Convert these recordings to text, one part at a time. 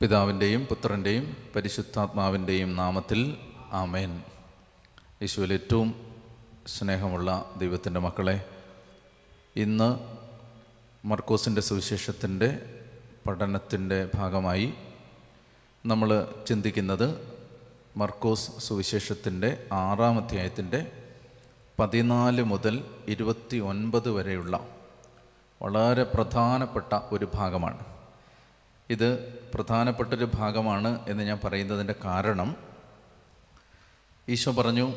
പിതാവിന്റെയും പുത്രന്റെയും പരിശുദ്ധാത്മാവിന്റെയും നാമത്തിൽ ആമേൻ. യേശുവിൽ ഏറ്റവും സ്നേഹമുള്ള ദൈവത്തിന്റെ മക്കളെ ഇന്ന് മർക്കോസിന്റെ സുവിശേഷത്തിന്റെ പഠനത്തിന്റെ ഭാഗമായി നമ്മൾ ചിന്തിക്കുന്നത് മർക്കോസ് സുവിശേഷത്തിന്റെ ആറാം അധ്യായത്തിന്റെ പതിനാല് മുതൽ ഇരുപത്തി ഒൻപത് വരെയുള്ള വളരെ പ്രധാനപ്പെട്ട ഒരു ഭാഗമാണ്. ഇത് പ്രധാനപ്പെട്ടൊരു ഭാഗമാണ് എന്ന് ഞാൻ പറയുന്നതിന്റെ കാരണം. ഈശോ പറഞ്ഞു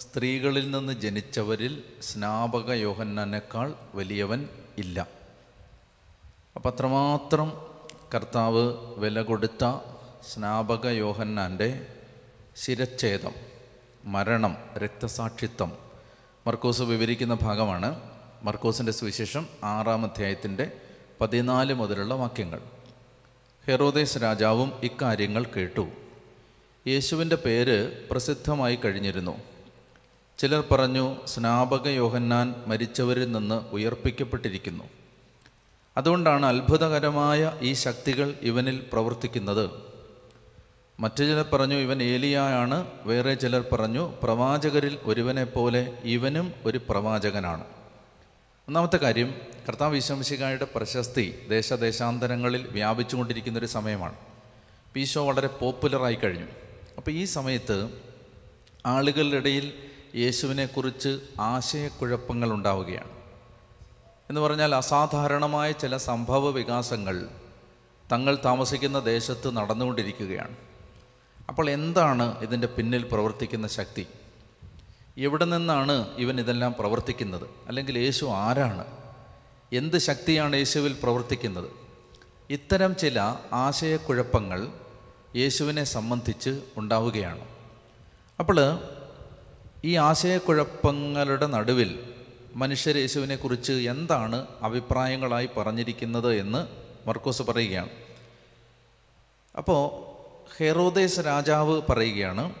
സ്ത്രീകളിൽ നിന്ന് ജനിച്ചവരിൽ സ്നാപക യോഹന്നാനേക്കാൾ വലിയവൻ ഇല്ല. അപ്പം അത്രമാത്രം കർത്താവ് വില കൊടുത്ത സ്നാപക യോഹന്നാന്റെ ശിരച്ഛേദം മരണം രക്തസാക്ഷിത്വം മർക്കോസ് വിവരിക്കുന്ന ഭാഗമാണ്. മർക്കോസിന്റെ സുവിശേഷം ആറാം അധ്യായത്തിന്റെ പതിനാല് മുതലുള്ള വാക്യങ്ങൾ. ഹെറോദേസ് രാജാവും ഇക്കാര്യങ്ങൾ കേട്ടു. യേശുവിന്റെ പേര് പ്രസിദ്ധമായി കഴിഞ്ഞിരുന്നു. ചിലർ പറഞ്ഞു സ്നാപക യോഹന്നാൻ മരിച്ചവരിൽ നിന്ന് ഉയർപ്പിക്കപ്പെട്ടിരിക്കുന്നു. അതുകൊണ്ടാണ് അത്ഭുതകരമായ ഈ ശക്തികൾ ഇവനിൽ പ്രവർത്തിക്കുന്നത്. മറ്റു ചിലർ പറഞ്ഞു ഇവൻ ഏലിയായാണ്. വേറെ ചിലർ പറഞ്ഞു പ്രവാചകരിൽ ഒരുവനെ പോലെ ഇവനും ഒരു പ്രവാചകനാണ്. ഒന്നാമത്തെ കാര്യം കർത്താവ് വിശംശികായുടെ പ്രശസ്തി ദേശദേശാന്തരങ്ങളിൽ വ്യാപിച്ചുകൊണ്ടിരിക്കുന്ന ഒരു സമയമാണ് ഈശോ വളരെ പോപ്പുലറായി കഴിഞ്ഞു. അപ്പോൾ ഈ സമയത്ത് ആളുകളുടെ ഇടയിൽ യേശുവിനെക്കുറിച്ച് ആശയക്കുഴപ്പങ്ങൾ ഉണ്ടാവുകയാണ് എന്ന് പറഞ്ഞാൽ അസാധാരണമായ ചില സംഭവ വികാസങ്ങൾ തങ്ങൾ താമസിക്കുന്ന ദേശത്ത് നടന്നുകൊണ്ടിരിക്കുകയാണ്. അപ്പോൾ എന്താണ് ഇതിന്റെ പിന്നിൽ പ്രവർത്തിക്കുന്ന ശക്തി? എവിടെ നിന്നാണ് ഇവൻ ഇതെല്ലാം പ്രവർത്തിക്കുന്നത്? അല്ലെങ്കിൽ യേശു ആരാണ്? എന്ത് ശക്തിയാണ് യേശുവിൽ പ്രവർത്തിക്കുന്നത്? ഇത്തരം ചില ആശയക്കുഴപ്പങ്ങൾ യേശുവിനെ സംബന്ധിച്ച് ഉണ്ടാവുകയാണ്. അപ്പോൾ ഈ ആശയക്കുഴപ്പങ്ങളുടെ നടുവിൽ മനുഷ്യർ യേശുവിനെക്കുറിച്ച് എന്താണ് അഭിപ്രായങ്ങളായി പറഞ്ഞിരിക്കുന്നത് എന്ന് മർക്കോസ് പറയുകയാണ്. അപ്പോൾ ഹെറോദേസ് രാജാവ് പറയുകയാണ്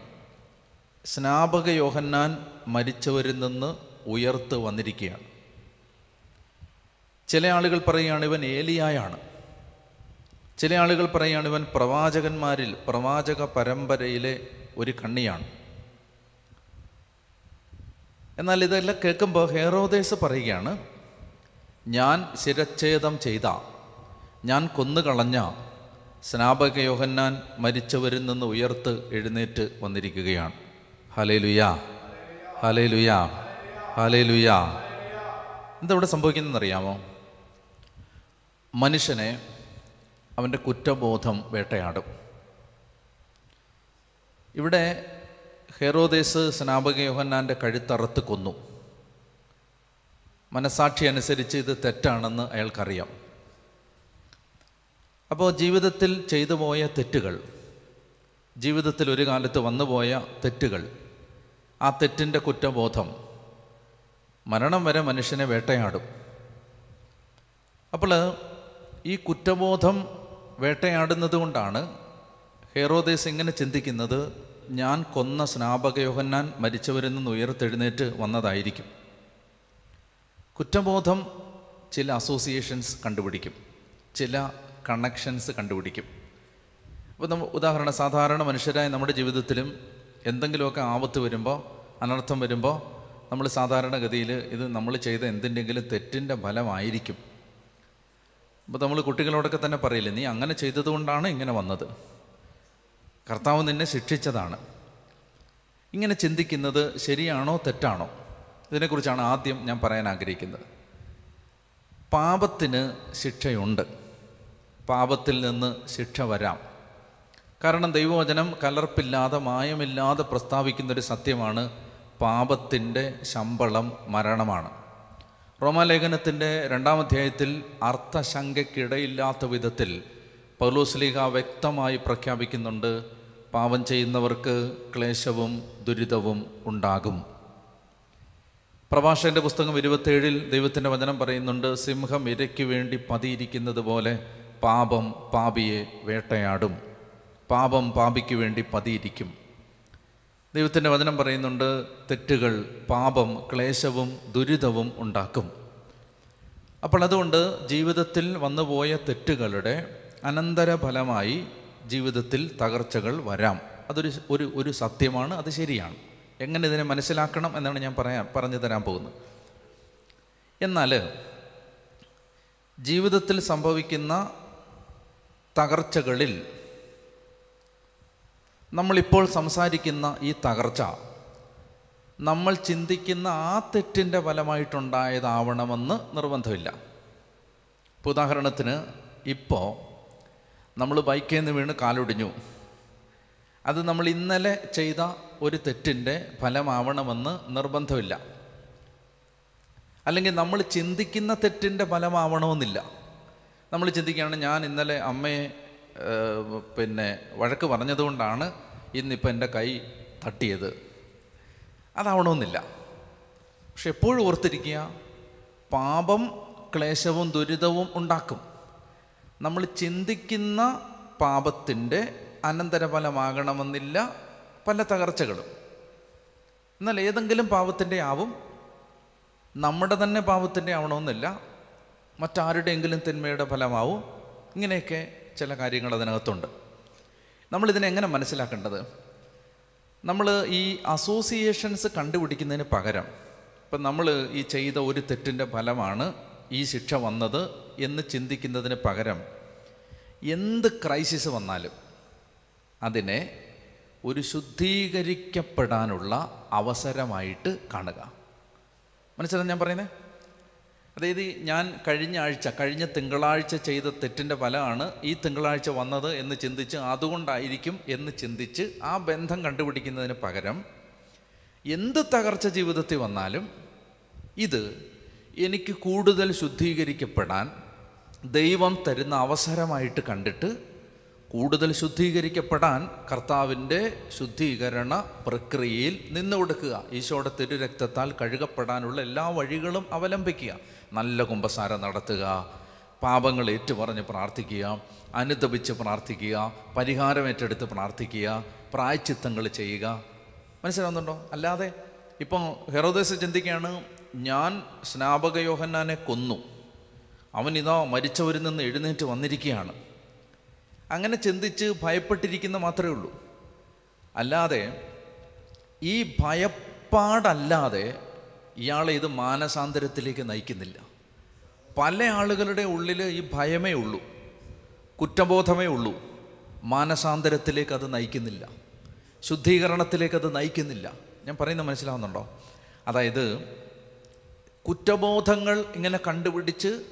സ്നാപക യോഹന്നാൻ മരിച്ചവരിൽ നിന്ന് ഉയർത്ത് വന്നിരിക്കുകയാണ്. ചില ആളുകൾ പറയുകയാണ് ഇവൻ ഏലിയായാണ്. ചില ആളുകൾ പറയുകയാണ് ഇവൻ പ്രവാചകന്മാരിൽ പ്രവാചക പരമ്പരയിലെ ഒരു കണ്ണിയാണ്. എന്നാൽ ഇതെല്ലാം കേൾക്കുമ്പോൾ ഹേറോദേസ് പറയുകയാണ് ഞാൻ ശിരച്ഛേദം ചെയ്ത ഞാൻ കൊന്നുകളഞ്ഞ സ്നാപക യോഹന്നാൻ മരിച്ചവരിൽ നിന്ന് ഉയർത്ത് എഴുന്നേറ്റ് വന്നിരിക്കുകയാണ്. ഹലേ ലുയാ ഹലേ ലുയാ ഹലേ ലുയാ എന്താ ഇവിടെ സംഭവിക്കുന്നതെന്നറിയാമോ? മനുഷ്യനെ അവന്റെ കുറ്റബോധം വേട്ടയാടും. ഇവിടെ ഹെറോദേസ് സ്നാപക യോഹന്നാന്റെ കഴുത്തറത്ത് കൊന്നു. മനസാക്ഷി അനുസരിച്ച് ഇത് തെറ്റാണെന്ന് അയാൾക്കറിയാം. അപ്പോൾ ജീവിതത്തിൽ ചെയ്തു പോയ തെറ്റുകൾ ജീവിതത്തിൽ ഒരു കാലത്ത് വന്നുപോയ തെറ്റുകൾ ആ തെറ്റിന്റെ കുറ്റബോധം മരണം വരെ മനുഷ്യനെ വേട്ടയാടും. അപ്പോൾ ഈ കുറ്റബോധം വേട്ടയാടുന്നത് കൊണ്ടാണ് ഹേറോദേസ് ഇങ്ങനെ ചിന്തിക്കുന്നത് ഞാൻ കൊന്ന സ്നാപകയോഹന്നാൻ മരിച്ചവരിൽ നിന്ന് ഉയർത്തെഴുന്നേറ്റ് വന്നതായിരിക്കും. കുറ്റബോധം ചില അസോസിയേഷൻസ് കണ്ടുപിടിക്കും ചില കണക്ഷൻസ് കണ്ടുപിടിക്കും. ഇപ്പോൾ നമ്മൾ ഉദാഹരണം സാധാരണ മനുഷ്യരായ നമ്മുടെ ജീവിതത്തിലും എന്തെങ്കിലുമൊക്കെ ആപത്ത് വരുമ്പോൾ അനർത്ഥം വരുമ്പോൾ നമ്മൾ സാധാരണഗതിയിൽ ഇത് നമ്മൾ ചെയ്ത എന്തിന്റെങ്കിലും തെറ്റിന്റെ ഫലമായിരിക്കും. അപ്പോൾ നമ്മൾ കുട്ടികളോടൊക്കെ തന്നെ പറയില്ലേ നീ അങ്ങനെ ചെയ്തതുകൊണ്ടാണ് ഇങ്ങനെ വന്നത്. കർത്താവ് നിന്നെ ശിക്ഷിച്ചതാണ്. ഇങ്ങനെ ചിന്തിക്കുന്നത് ശരിയാണോ തെറ്റാണോ? ഇതിനെക്കുറിച്ചാണ് ആദ്യം ഞാൻ പറയാൻ ആഗ്രഹിക്കുന്നത്. പാപത്തിന് ശിക്ഷയുണ്ട്. പാപത്തിൽ നിന്ന് ശിക്ഷ വരാം. കാരണം ദൈവവചനം കലർപ്പില്ലാതെ മായമില്ലാതെ പ്രസ്താവിക്കുന്നൊരു സത്യമാണ്. പാപത്തിന്റെ ശമ്പളം മരണമാണ്. റോമാലേഖനത്തിന്റെ രണ്ടാം അധ്യായത്തിൽ അർത്ഥശങ്കയ്ക്കിടയില്ലാത്ത വിധത്തിൽ പൗലോസ്ലീഹ വ്യക്തമായി പ്രഖ്യാപിക്കുന്നുണ്ട് പാപം ചെയ്യുന്നവർക്ക് ക്ലേശവും ദുരിതവും ഉണ്ടാകും. പ്രഭാഷകന്റെ പുസ്തകം ഇരുപത്തേഴിൽ ദൈവത്തിന്റെ വചനം പറയുന്നുണ്ട് സിംഹം ഇരയ്ക്ക് വേണ്ടി പതിയിരിക്കുന്നത് പോലെ പാപം പാപിയെ വേട്ടയാടും. പാപം പാപിക്ക് വേണ്ടി പതിയിരിക്കും. ദൈവത്തിന്റെ വചനം പറയുന്നുണ്ട് തെറ്റുകൾ പാപം ക്ലേശവും ദുരിതവും ഉണ്ടാക്കും. അപ്പോൾ അതുകൊണ്ട് ജീവിതത്തിൽ വന്നുപോയ തെറ്റുകളുടെ അനന്തരഫലമായി ജീവിതത്തിൽ തകർച്ചകൾ വരാം. അതൊരു ഒരു ഒരു സത്യമാണ് അത് ശരിയാണ്. എങ്ങനെ ഇതിനെ മനസ്സിലാക്കണം എന്നാണ് ഞാൻ പറയാൻ പറഞ്ഞു തരാൻ പോകുന്നത്. എന്നാൽ ജീവിതത്തിൽ സംഭവിക്കുന്ന തകർച്ചകളിൽ നമ്മളിപ്പോൾ സംസാരിക്കുന്ന ഈ തകർച്ച നമ്മൾ ചിന്തിക്കുന്ന ആ തെറ്റിന്റെ ഫലമായിട്ടുണ്ടായതാവണമെന്ന് നിർബന്ധമില്ല. ഇപ്പോൾ ഉദാഹരണത്തിന് ഇപ്പോൾ നമ്മൾ ബൈക്കിൽ നിന്ന് വീണ് കാലൊടിഞ്ഞു. അത് നമ്മൾ ഇന്നലെ ചെയ്ത ഒരു തെറ്റിന്റെ ഫലമാവണമെന്ന് നിർബന്ധമില്ല. അല്ലെങ്കിൽ നമ്മൾ ചിന്തിക്കുന്ന തെറ്റിന്റെ ഫലമാവണമെന്നില്ല. നമ്മൾ ചിന്തിക്കുകയാണ് ഞാൻ ഇന്നലെ അമ്മയെ പിന്നെ വഴക്ക് പറഞ്ഞതുകൊണ്ടാണ് ഇന്നിപ്പോൾ എന്റെ കൈ തട്ടിയത്. അതാവണമെന്നില്ല. പക്ഷെ എപ്പോഴും ഓർത്തിരിക്കുക പാപം ക്ലേശവും ദുരിതവും ഉണ്ടാക്കും. നമ്മൾ ചിന്തിക്കുന്ന പാപത്തിന്റെ അനന്തരഫലമാകണമെന്നില്ല പല തകർച്ചകളും. എന്നാൽ ഏതെങ്കിലും പാപത്തിന്റെ ആവും. നമ്മുടെ തന്നെ പാപത്തിന്റെ ആവണമെന്നില്ല. മറ്റാരുടെയെങ്കിലും തിന്മയുടെ ഫലമാവും. ഇങ്ങനെയൊക്കെ ചില കാര്യങ്ങൾ അതിനകത്തുണ്ട്. നമ്മളിതിനെ എങ്ങനെ മനസ്സിലാക്കേണ്ടത്? നമ്മൾ ഈ അസോസിയേഷൻസ് കണ്ടുപിടിക്കുന്നതിന് പകരം ഇപ്പം നമ്മൾ ഈ ചെയ്ത ഒരു തെറ്റിന്റെ ഫലമാണ് ഈ ശിക്ഷ വന്നത് എന്ന് ചിന്തിക്കുന്നതിന് പകരം എന്ത് ക്രൈസിസ് വന്നാലും അതിനെ ഒരു ശുദ്ധീകരിക്കപ്പെടാനുള്ള അവസരമായിട്ട് കാണുക. മനസ്സിലായി ഞാൻ പറയുന്നത് അതായത് ഞാൻ കഴിഞ്ഞ ആഴ്ച കഴിഞ്ഞ തിങ്കളാഴ്ച ചെയ്ത തെറ്റിന്റെ ഫലമാണ് ഈ തിങ്കളാഴ്ച വന്നത് എന്ന് ചിന്തിച്ച് അതുകൊണ്ടായിരിക്കും എന്ന് ചിന്തിച്ച് ആ ബന്ധം കണ്ടുപിടിക്കുന്നതിന് പകരം എന്ത് തകർച്ച ജീവിതത്തിൽ വന്നാലും ഇത് എനിക്ക് കൂടുതൽ ശുദ്ധീകരിക്കപ്പെടാൻ ദൈവം തരുന്ന അവസരമായിട്ട് കണ്ടിട്ട് കൂടുതൽ ശുദ്ധീകരിക്കപ്പെടാൻ കർത്താവിന്റെ ശുദ്ധീകരണ പ്രക്രിയയിൽ നിന്ന് കൊടുക്കുക. ഈശോയുടെ തിരുരക്തത്താൽ കഴുകപ്പെടാനുള്ള എല്ലാ വഴികളും അവലംബിക്കുക. നല്ല കുമ്പസാരം നടത്തുക പാപങ്ങൾ ഏറ്റുപറഞ്ഞ് പ്രാർത്ഥിക്കുക അനുദപിച്ച് പ്രാർത്ഥിക്കുക പരിഹാരം ഏറ്റെടുത്ത് പ്രാർത്ഥിക്കുക പ്രായച്ചിത്തങ്ങൾ ചെയ്യുക. മനസ്സിലാവുന്നുണ്ടോ? അല്ലാതെ ഇപ്പം ഹെറോദേസ് ചിന്തിക്കുകയാണ് ഞാൻ സ്നാപക യോഹന്നാനെ കൊന്നു. അവൻ ഇതാ മരിച്ചവരിൽ നിന്ന് എഴുന്നേറ്റ് വന്നിരിക്കുകയാണ്. അങ്ങനെ ചിന്തിച്ച് ഭയപ്പെട്ടിരിക്കുന്ന മാത്രമേ ഉള്ളൂ. അല്ലാതെ ഈ ഭയപ്പാടല്ലാതെ ഇയാളെ ഇത് മാനസാന്തരത്തിലേക്ക് നയിക്കുന്നില്ല. പല ആളുകളുടെ ഉള്ളിൽ ഈ ഭയമേ ഉള്ളൂ കുറ്റബോധമേ ഉള്ളൂ. മാനസാന്തരത്തിലേക്ക് അത് നയിക്കുന്നില്ല. ശുദ്ധീകരണത്തിലേക്ക് അത് നയിക്കുന്നില്ല. ഞാൻ പറയുന്നത് മനസ്സിലാവുന്നുണ്ടോ? അതായത് കുറ്റബോധങ്ങൾ ഇങ്ങനെ കണ്ടുപിടിച്ച്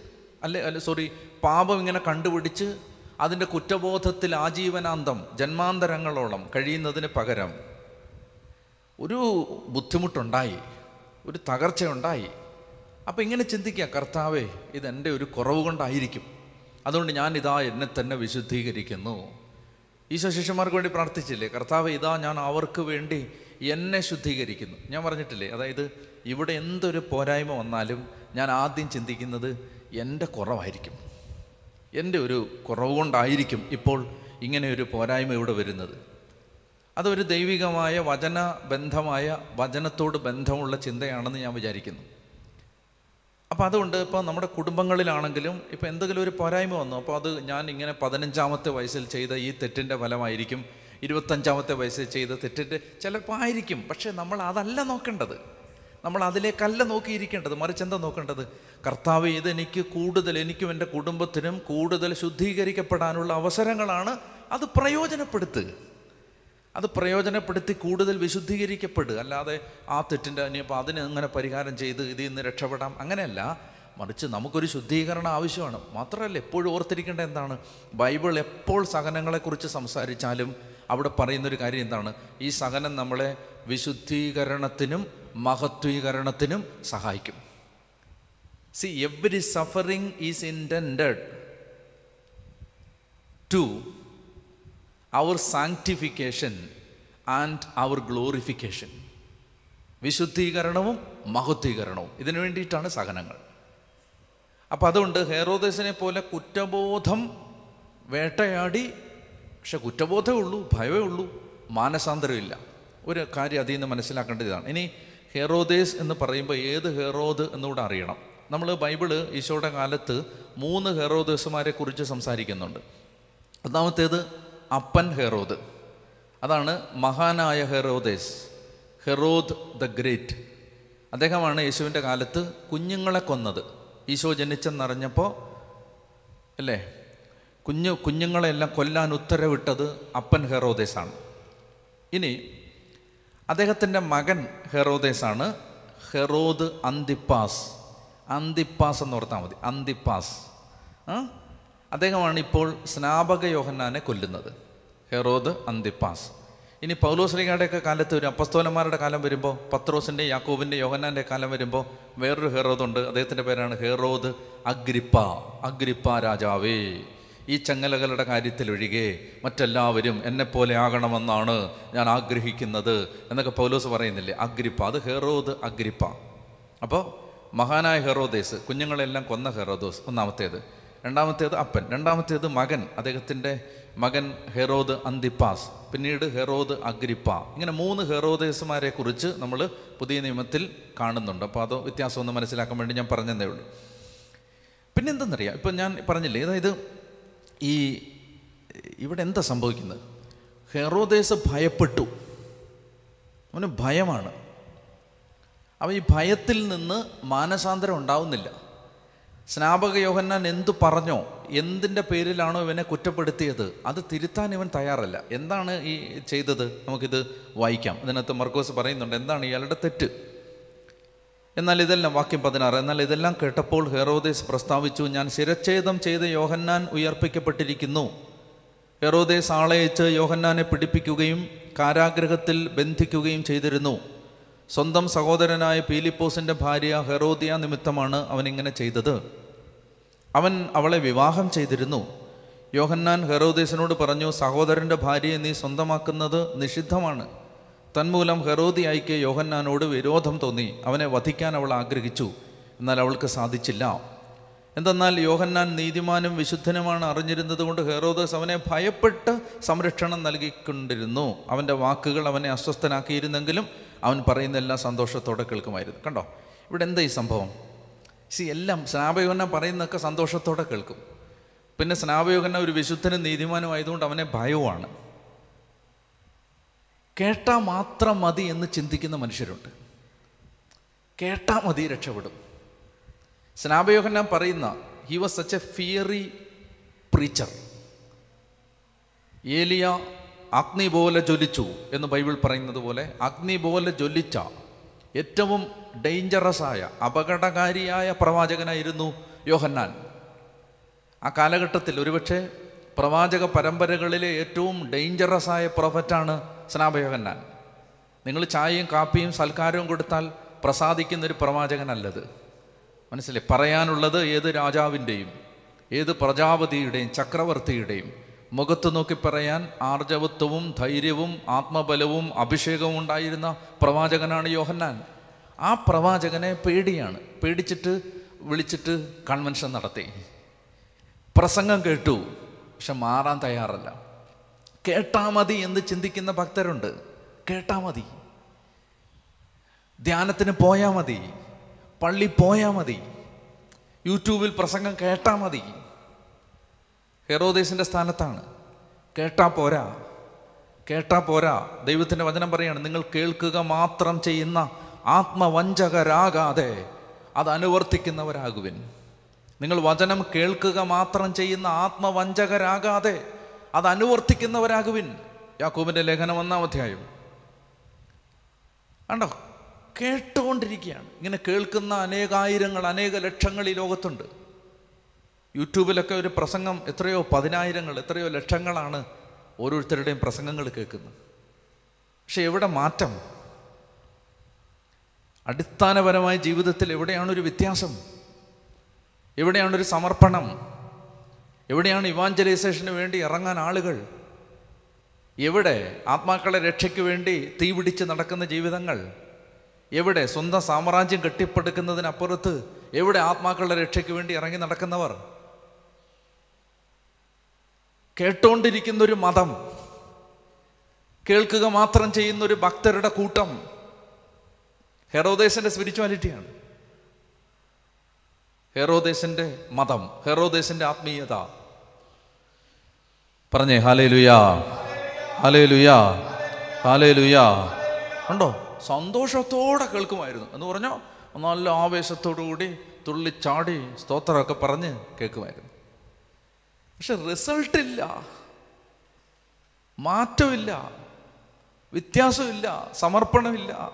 അല്ലെ അല്ല സോറി പാപം ഇങ്ങനെ കണ്ടുപിടിച്ച് അതിന്റെ കുറ്റബോധത്തിൽ ആജീവനാന്തം ജന്മാന്തരങ്ങളോളം കഴിയുന്നതിന് പകരം ഒരു ബുദ്ധിമുട്ടുണ്ടായി. ഒരു തകർച്ചയുണ്ടായി. അപ്പം ഇങ്ങനെ ചിന്തിക്കുക കർത്താവേ ഇതെന്റെ ഒരു കുറവ് കൊണ്ടായിരിക്കും. അതുകൊണ്ട് ഞാൻ ഇതാ എന്നെ തന്നെ വിശുദ്ധീകരിക്കുന്നു. ഈശോ ശിഷ്യന്മാർക്ക് വേണ്ടി പ്രാർത്ഥിച്ചില്ലേ? കർത്താവ് ഇതാ ഞാൻ അവർക്ക് വേണ്ടി എന്നെ ശുദ്ധീകരിക്കുന്നു. ഞാൻ പറഞ്ഞിട്ടില്ലേ? അതായത് ഇവിടെ എന്തൊരു പോരായ്മ വന്നാലും ഞാൻ ആദ്യം ചിന്തിക്കുന്നത് എന്റെ കുറവായിരിക്കും. എന്റെ ഒരു കുറവ് കൊണ്ടായിരിക്കും ഇപ്പോൾ ഇങ്ങനെ ഒരു പോരായ്മ ഇവിടെ വരുന്നത്. അതൊരു ദൈവികമായ വചന ബന്ധമായ വചനത്തോട് ബന്ധമുള്ള ചിന്തയാണെന്ന് ഞാൻ വിചാരിക്കുന്നു. അപ്പോൾ അതുകൊണ്ട് ഇപ്പോൾ നമ്മുടെ കുടുംബങ്ങളിലാണെങ്കിലും ഇപ്പോൾ എന്തെങ്കിലും ഒരു പോരായ്മ വന്നു അപ്പോൾ അത് ഞാൻ ഇങ്ങനെ പതിനഞ്ചാമത്തെ വയസ്സിൽ ചെയ്ത ഈ തെറ്റിന്റെ ഫലമായിരിക്കും ഇരുപത്തഞ്ചാമത്തെ വയസ്സിൽ ചെയ്ത തെറ്റിന്റെ ചിലപ്പോൾ ആയിരിക്കും. പക്ഷേ നമ്മൾ അതല്ല നോക്കേണ്ടത്. നമ്മൾ അതിലേക്കല്ല നോക്കിയിരിക്കേണ്ടത്. മറിച്ച് എന്താ നോക്കേണ്ടത്? കർത്താവ് ഇതെനിക്ക് കൂടുതൽ എനിക്കും എന്റെ കുടുംബത്തിനും കൂടുതൽ ശുദ്ധീകരിക്കപ്പെടാനുള്ള അവസരങ്ങളാണ് അത് പ്രയോജനപ്പെടുത്തുക. അത് പ്രയോജനപ്പെടുത്തി കൂടുതൽ വിശുദ്ധീകരിക്കപ്പെടുക. അല്ലാതെ ആ തെറ്റിന്റെ ഇനിയിപ്പോൾ അതിന് ഇങ്ങനെ പരിഹാരം ചെയ്ത് ഇതിൽ നിന്ന് രക്ഷപ്പെടാം. അങ്ങനെയല്ല. മറിച്ച് നമുക്കൊരു ശുദ്ധീകരണം ആവശ്യമാണ്. മാത്രമല്ല എപ്പോഴും ഓർത്തിരിക്കേണ്ട എന്താണ്? ബൈബിൾ എപ്പോൾ സഹനങ്ങളെക്കുറിച്ച് സംസാരിച്ചാലും അവിടെ പറയുന്നൊരു കാര്യം എന്താണ്? ഈ സഹനം നമ്മളെ വിശുദ്ധീകരണത്തിനും മഹത്വീകരണത്തിനും സഹായിക്കും. See every suffering is intend to our sanctification and our glorification വിശുദ്ധീകരണവും മഹത്വീകരണവും. ഇതിനു വേണ്ടിയിട്ടാണ് സഹനങ്ങൾ. അപ്പം അതുകൊണ്ട് ഹെറോദസിനെ പോലെ കുറ്റബോധം വേട്ടയാടി പക്ഷെ കുറ്റബോധമേ ഉള്ളൂ ഭയമേ ഉള്ളൂ മാനസാന്തരമില്ല. ഒരു കാര്യം അതിൽ നിന്ന് മനസ്സിലാക്കേണ്ടത് ഇതാണ് ഇനി ഹെറോദേസ് എന്ന് പറയുമ്പോൾ ഏത് ഹെറോദ് എന്നുകൂടെ അറിയണം. നമ്മൾ ബൈബിൾ ഈശോയുടെ കാലത്ത് മൂന്ന് ഹെറോദേസുമാരെ കുറിച്ച് സംസാരിക്കുന്നുണ്ട്. ഒന്നാമത്തേത് അപ്പൻ ഹെറോദ്. അതാണ് മഹാനായ ഹെറോദേസ്. Herod the great. അദ്ദേഹമാണ് യേശുവിന്റെ കാലത്ത് കുഞ്ഞുങ്ങളെ കൊന്നത്. ഈശോ ജനിച്ചെന്നറിഞ്ഞപ്പോൾ അല്ലേ? കുഞ്ഞു കുഞ്ഞുങ്ങളെല്ലാം കൊല്ലാൻ ഉത്തരവിട്ടത് അപ്പൻ ഹെറോദേസാണ്. ഇനി അദ്ദേഹത്തിന്റെ മകൻ ഹെറോദേസാണ് ഹെറോദ് അന്തിപ്പാസ്. അന്തിപ്പാസ് എന്ന് ഓർത്താൽ മതി. അന്തിപ്പാസ്. ആ? അദ്ദേഹമാണ് ഇപ്പോൾ സ്നാപക യോഹന്നാനെ കൊല്ലുന്നത്. Herod Antipas. ഇനി പൗലോസ്ലിങ്ങയുടെയൊക്കെ കാലത്ത് ഒരു അപ്പസ്തോലന്മാരുടെ കാലം വരുമ്പോൾ പത്രോസിന്റെ യാക്കോബിന്റെ യോഹന്നാന്റെ കാലം വരുമ്പോൾ വേറൊരു ഹെറോദ് ഉണ്ട്. അദ്ദേഹത്തിന്റെ പേരാണ് ഹെറോദ് അഗ്രിപ്പ അഗ്രിപ്പ രാജാവേ. ഈ ചങ്ങലകളുടെ കാര്യത്തിലൊഴികെ മറ്റെല്ലാവരും എന്നെപ്പോലെ ആകണമെന്നാണ് ഞാൻ ആഗ്രഹിക്കുന്നത് എന്നൊക്കെ പൗലോസ് പറയുന്നില്ലേ? അഗ്രിപ്പ അത് ഹെറോദ് അഗ്രിപ്പ. അപ്പോൾ മഹാനായ ഹെറോദേസ് കുഞ്ഞുങ്ങളെല്ലാം കൊന്ന ഹെറോദോസ് ഒന്നാമത്തേത്. രണ്ടാമത്തേത് അപ്പൻ രണ്ടാമത്തേത് മകൻ അദ്ദേഹത്തിന്റെ മകൻ ഹെറോദ് അന്തിപ്പാസ് പിന്നീട് ഹെറോദ് അഗ്രിപ്പ. ഇങ്ങനെ മൂന്ന് ഹെറോദേസുമാരെ കുറിച്ച് നമ്മൾ പുതിയ നിയമത്തിൽ കാണുന്നുണ്ട്. അപ്പോൾ അത് വ്യത്യാസം മനസ്സിലാക്കാൻ വേണ്ടി ഞാൻ പറഞ്ഞതേ ഉള്ളൂ. പിന്നെ എന്തെന്നറിയാം ഇപ്പം ഞാൻ പറഞ്ഞില്ലേ അതായത് ഈ ഇവിടെ എന്താ സംഭവിക്കുന്നത്? ഹെറോദേസ് ഭയപ്പെട്ടു. അവന് ഭയമാണ്. അവൻ ഈ ഭയത്തിൽ നിന്ന് മാനസാന്തരം ഉണ്ടാവുന്നില്ല. സ്നാപക യോഹന്നാൻ എന്തു പറഞ്ഞോ എന്തിന്റെ പേരിലാണോ ഇവനെ കുറ്റപ്പെടുത്തിയത് അത് തിരുത്താൻ ഇവൻ തയ്യാറല്ല. എന്താണ് ഈ ചെയ്തത്? നമുക്കിത് വായിക്കാം. ഇതിനകത്ത് മർക്കോസ് പറയുന്നുണ്ട് എന്താണ് ഇയാളുടെ തെറ്റ്? എന്നാൽ ഇതെല്ലാം വാക്യം പതിനാറ് എന്നാൽ ഇതെല്ലാം കേട്ടപ്പോൾ ഹെറോദേസ് പ്രസ്താവിച്ചു ഞാൻ ശിരച്ഛേദം ചെയ്ത് യോഹന്നാൻ ഉയർപ്പിക്കപ്പെട്ടിരിക്കുന്നു. ഹെറോദേസ് ആളയച്ച് യോഹന്നാനെ പിടിപ്പിക്കുകയും കാരാഗ്രഹത്തിൽ ബന്ധിക്കുകയും ചെയ്തിരുന്നു. സ്വന്തം സഹോദരനായ പീലിപ്പോസിന്റെ ഭാര്യ ഹെറോദിയ നിമിത്തമാണ് അവൻ ഇങ്ങനെ ചെയ്തത്. അവൻ അവളെ വിവാഹം ചെയ്തിരുന്നു. യോഹന്നാൻ ഹെറോദേസിനോട് പറഞ്ഞു സഹോദരന്റെ ഭാര്യയെ നീ സ്വന്തമാക്കുന്നത് നിഷിദ്ധമാണ്. തന്മൂലം ഹെറോദിയായിക്ക് യോഹന്നാനോട് വിരോധം തോന്നി. അവനെ വധിക്കാൻ അവൾ ആഗ്രഹിച്ചു. എന്നാൽ അവൾക്ക് സാധിച്ചില്ല. എന്തെന്നാൽ യോഹന്നാൻ നീതിമാനും വിശുദ്ധനുമാണ് അറിഞ്ഞിരുന്നത് കൊണ്ട് ഹെറോദസ് അവനെ ഭയപ്പെട്ട് സംരക്ഷണം നൽകിക്കൊണ്ടിരുന്നു. അവന്റെ വാക്കുകൾ അവനെ അസ്വസ്ഥനാക്കിയിരുന്നെങ്കിലും അവൻ പറയുന്ന എല്ലാം സന്തോഷത്തോടെ കേൾക്കുമായിരുന്നു. കണ്ടോ? ഇവിടെ എന്താ ഈ സംഭവം? സി എല്ലാം സ്നാപയോഹന പറയുന്നതൊക്കെ സന്തോഷത്തോടെ കേൾക്കും. പിന്നെ സ്നാപയോഗന ഒരു വിശുദ്ധനും നീതിമാനും ആയതുകൊണ്ട് അവനെ ഭയവുമാണ്. കേട്ടാൽ മാത്രം മതി എന്ന് ചിന്തിക്കുന്ന മനുഷ്യരുണ്ട്. കേട്ടാൽ മതി രക്ഷപ്പെടും. സ്നാപയോഹന്നാൻ പറയുന്ന he was such a fiery preacher ഏലിയ അഗ്നി പോലെ ജ്വലിച്ചു എന്ന് ബൈബിൾ പറയുന്നത് പോലെ അഗ്നി പോലെ ജ്വലിച്ച ഏറ്റവും ഡേഞ്ചറസ് ആയ അപകടകാരിയായ പ്രവാചകനായിരുന്നു യോഹന്നാൻ. ആ കാലഘട്ടത്തിൽ ഒരുപക്ഷെ പ്രവാചക പരമ്പരകളിലെ ഏറ്റവും ഡേഞ്ചറസ് ആയ പ്രൊഫറ്റാണ് സ്നാപയോഹന്നാൻ നിങ്ങൾ ചായയും കാപ്പിയും സൽക്കാരവും കൊടുത്താൽ പ്രസാദിക്കുന്ന ഒരു പ്രവാചകനല്ലത്. മനസ്സിലെ പറയാനുള്ളത് ഏത് രാജാവിന്റെയും ഏത് പ്രജാപതിയുടെയും ചക്രവർത്തിയുടെയും മുഖത്ത് നോക്കി പറയാൻ ആർജവത്വവും ധൈര്യവും ആത്മബലവും അഭിഷേകവും ഉണ്ടായിരുന്ന പ്രവാചകനാണ് യോഹന്നാൻ. ആ പ്രവാചകനെ പേടിയാണ്. പേടിച്ചിട്ട് വിളിച്ചിട്ട് കൺവെൻഷൻ നടത്തി. പ്രസംഗം കേട്ടു. പക്ഷെ മാറാൻ തയ്യാറല്ല. കേട്ടാ മതി എന്ന് ചിന്തിക്കുന്ന ഭക്തരുണ്ട്. കേട്ടാ മതി. ധ്യാനത്തിന് പോയാൽ മതി. പള്ളി പോയാൽ മതി. യൂട്യൂബിൽ പ്രസംഗം കേട്ടാൽ മതി. ഹെറോദേസിന്റെ സ്ഥാനത്താണ്. കേട്ടാ പോരാ. കേട്ടാ പോരാ. ദൈവത്തിന്റെ വചനം പറയാണ് നിങ്ങൾ കേൾക്കുക മാത്രം ചെയ്യുന്ന ആത്മവഞ്ചകരാകാതെ അത് അനുവർത്തിക്കുന്നവരാകുവിൻ. നിങ്ങൾ വചനം കേൾക്കുക മാത്രം ചെയ്യുന്ന ആത്മവഞ്ചകരാകാതെ അത് അനുവർത്തിക്കുന്നവരാകുവിൻ. യാക്കൂബിന്റെ ലേഖനം ഒന്നാം അധ്യായം. കണ്ടോ? കേട്ടുകൊണ്ടിരിക്കുകയാണ്. ഇങ്ങനെ കേൾക്കുന്ന അനേകായിരങ്ങൾ അനേക ലക്ഷങ്ങൾ ഈ ലോകത്തുണ്ട്. യൂട്യൂബിലൊക്കെ ഒരു പ്രസംഗം എത്രയോ പതിനായിരങ്ങൾ എത്രയോ ലക്ഷങ്ങളാണ് ഓരോരുത്തരുടെയും പ്രസംഗങ്ങൾ കേൾക്കുന്നത്. പക്ഷെ എവിടെ മാറ്റം? അടിസ്ഥാനപരമായ ജീവിതത്തിൽ എവിടെയാണ് ഒരു വ്യത്യാസം? എവിടെയാണ് ഒരു സമർപ്പണം? എവിടെയാണ് ഇവാഞ്ചലൈസേഷന് വേണ്ടി ഇറങ്ങാൻ ആളുകൾ? എവിടെ ആത്മാക്കളെ രക്ഷയ്ക്ക് വേണ്ടി തീപിടിച്ച് നടക്കുന്ന ജീവിതങ്ങൾ? എവിടെ സ്വന്തം സാമ്രാജ്യം കെട്ടിപ്പടുക്കുന്നതിനപ്പുറത്ത് എവിടെ ആത്മാക്കളുടെ രക്ഷയ്ക്ക് വേണ്ടി ഇറങ്ങി നടക്കുന്നവർ? കേട്ടോണ്ടിരിക്കുന്ന ഒരു മതം. കേൾക്കുക മാത്രം ചെയ്യുന്ന ഒരു ഭക്തരുടെ കൂട്ടം. ഹെറോദേശന്റെ സ്പിരിച്വാലിറ്റിയാണ്. ഹെറോദേശന്റെ മതം ഹെറോദേശന്റെ ആത്മീയത. പറഞ്ഞേ ഹാലേ ലുയാ ഹാലേ ലുയാ ഹാലേ ലുയാ ഉണ്ടോ സന്തോഷത്തോടെ കേൾക്കുമായിരുന്നു. എന്ന് പറഞ്ഞോ? നല്ല ആവേശത്തോടു കൂടി തുള്ളിച്ചാടി സ്തോത്രമൊക്കെ പറഞ്ഞ് കേൾക്കുമായിരുന്നു. പക്ഷെ റിസൾട്ടില്ല മാറ്റമില്ല. വ്യത്യാസമില്ല. സമർപ്പണമില്ല.